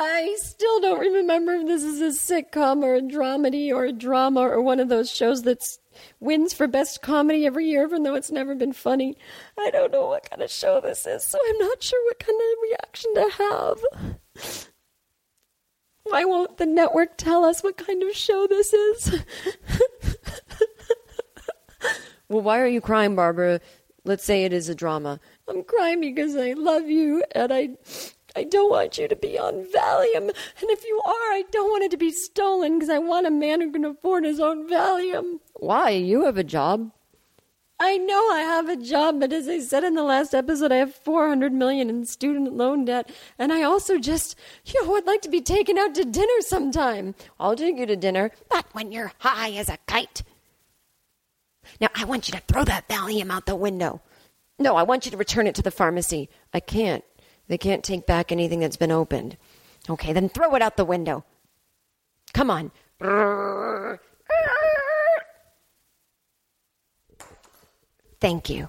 I still don't remember if this is a sitcom or a dramedy or a drama or one of those shows that wins for best comedy every year, even though it's never been funny. I don't know what kind of show this is, so I'm not sure what kind of reaction to have. Why won't the network tell us what kind of show this is? [laughs] Well, why are you crying, Barbara? Let's say it is a drama. I'm crying because I love you and I I don't want you to be on Valium. And if you are, I don't want it to be stolen because I want a man who can afford his own Valium. Why? You have a job. I know I have a job, but as I said in the last episode, I have 400 million in student loan debt, and I also just, you know, would like to be taken out to dinner sometime. I'll take you to dinner, but when you're high as a kite. Now, I want you to throw that Valium out the window. No, I want you to return it to the pharmacy. I can't. They can't take back anything that's been opened. Okay, then throw it out the window. Come on. Thank you.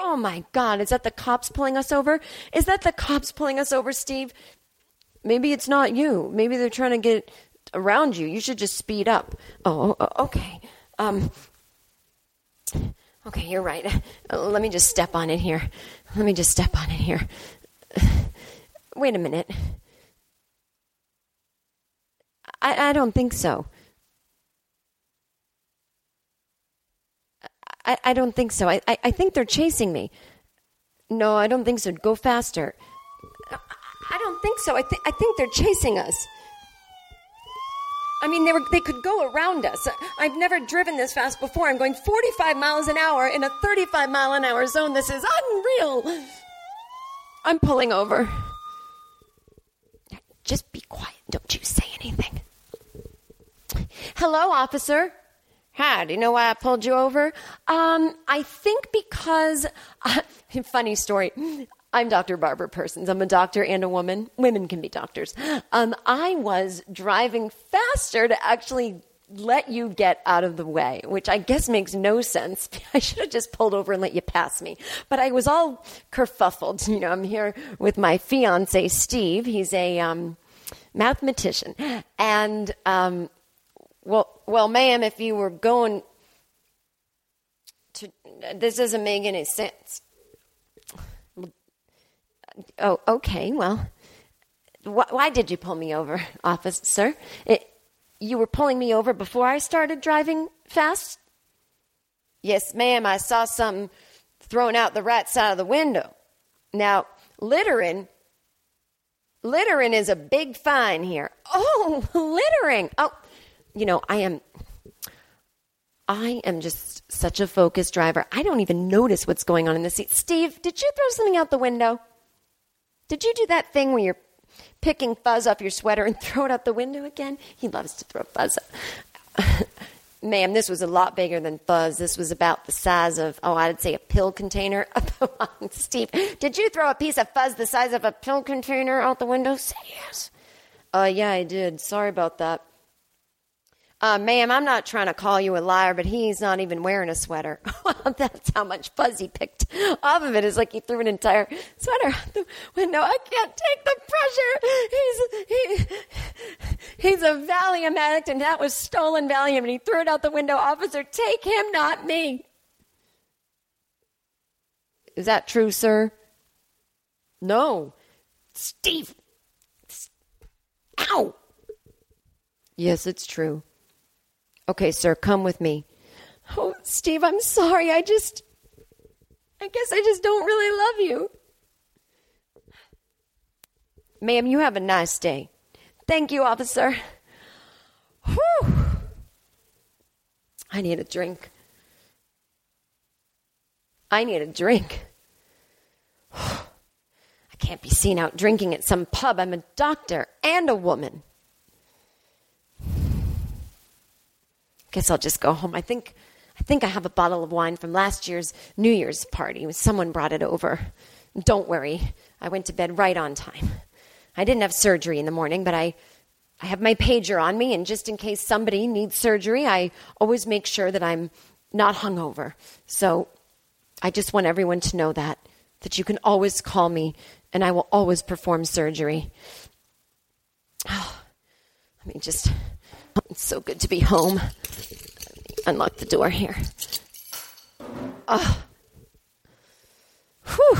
Oh my God, is that the cops pulling us over? Is that the cops pulling us over, Steve? Maybe it's not you. Maybe they're trying to get around you. You should just speed up. Oh, okay. Um, okay, you're right. Uh, let me just step on it here. Let me just step on it here. Wait a minute. I, I don't think so. I, I don't think so. I, I, I think they're chasing me. No, I don't think so. Go faster. I don't think so. I, th- I think they're chasing us. I mean, they were they could go around us. I've never driven this fast before. I'm going 45 miles an hour in a 35 mile an hour zone. This is unreal. I'm pulling over. Just be quiet. Don't you say anything. Hello, officer. Hi, do you know why I pulled you over? Um, I think because, uh, [laughs] funny story. I'm Dr. Barbara Persons. I'm a doctor and a woman. Women can be doctors. Um, I was driving faster to actually let you get out of the way, which I guess makes no sense. [laughs] I should have just pulled over and let you pass me. But I was all kerfuffled. You know, I'm here with my fiance, Steve. He's a um, mathematician. And, um, well, well, ma'am, if you were going to, this doesn't make any sense. Oh, okay, well, wh- why did you pull me over, officer? It, you were pulling me over before I started driving fast? Yes, ma'am, I saw something thrown out the right side of the window. Now, littering, littering is a big fine here. Oh, littering. Oh, you know, I am, I am just such a focused driver. I don't even notice what's going on in the seat. Steve, did you throw something out the window? Did you do that thing where you're picking fuzz off your sweater and [laughs] throw it out the window again? He loves to throw fuzz. up. [laughs] Ma'am, this was a lot bigger than fuzz. This was about the size of, oh, I'd say a pill container. [laughs] Steve, did you throw a piece of fuzz the size of a pill container out the window? Say yes. Uh, yeah, I did. Sorry about that. Uh, ma'am, I'm not trying to call you a liar, but he's not even wearing a sweater. [laughs] that's how much fuzz he picked off of it. It's like he threw an entire sweater out the window. I can't take the pressure. He's he, he's a Valium addict, and that was stolen Valium, and he threw it out the window. Officer, take him, not me. Is that true, sir? No. Steve. Ow. Yes, it's true. Okay, sir, come with me. Oh, Steve, I'm sorry. I just. I guess I just don't really love you. Ma'am, you have a nice day. Thank you, officer. Whew. I need a drink. I need a drink. [sighs] I can't be seen out drinking at some pub. I'm a doctor and a woman. Guess I'll just go home. I think I think I have a bottle of wine from last year's New Year's party. Someone brought it over. Don't worry. I went to bed right on time. I didn't have surgery in the morning, but I I have my pager on me and just in case somebody needs surgery, I always make sure that I'm not hungover. So I just want everyone to know that that you can always call me and I will always perform surgery. Oh, [sighs] let me just it's so good to be home. Unlock the door here. Ah. Whew.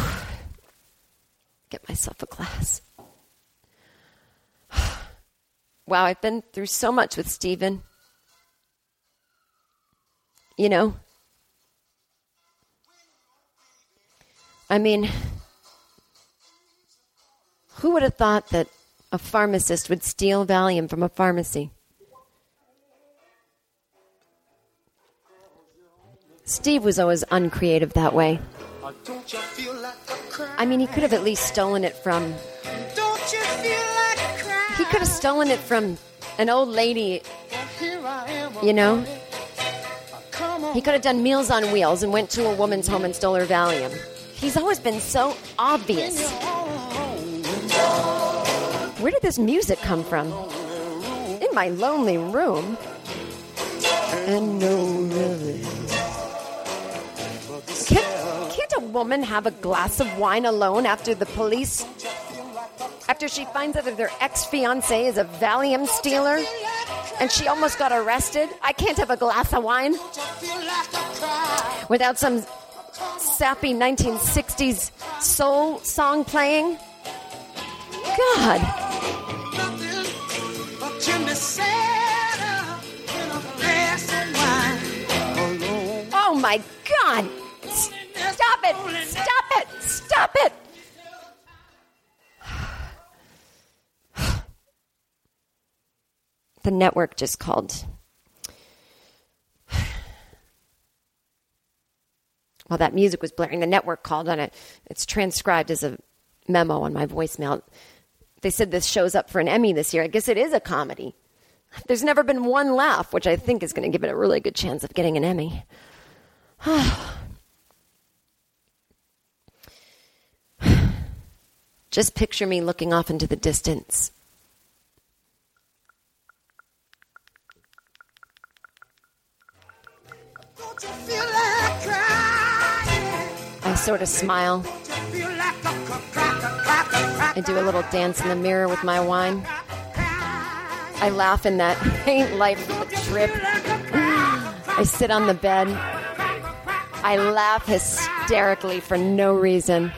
Get myself a glass. [sighs] Wow, I've been through so much with Stephen. You know? I mean, who would have thought that a pharmacist would steal Valium from a pharmacy? Steve was always uncreative that way. I mean, he could have at least stolen it from. He could have stolen it from an old lady, you know? He could have done Meals on Wheels and went to a woman's home and stole her Valium. He's always been so obvious. Where did this music come from? In my lonely room. And no, really. Can't, can't a woman have a glass of wine alone after the police? After she finds out that their ex fiance is a Valium stealer and she almost got arrested? I can't have a glass of wine without some sappy 1960s soul song playing? God. Oh my God. Stop it! Stop it! Stop it! [sighs] The network just called. While that music was blaring, the network called on it. It's transcribed as a memo on my voicemail. They said this shows up for an Emmy this year. I guess it is a comedy. There's never been one laugh, which I think is going to give it a really good chance of getting an Emmy. [sighs] [sighs] Just picture me looking off into the distance. I sort of smile. I do a little dance in the mirror with my wine. I laugh in that [laughs] ain't life trip. I sit on the bed. I laugh hysterically for no reason.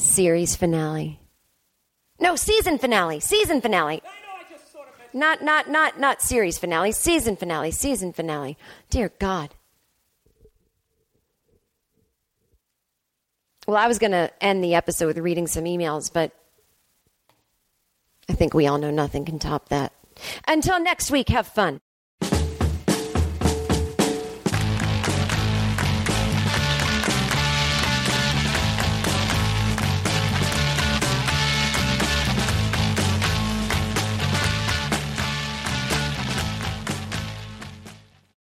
Series finale. No, season finale. Season finale. Sort of Not not not not series finale. Season finale. Season finale. Dear God. Well, I was going to end the episode with reading some emails, but I think we all know nothing can top that. Until next week, have fun.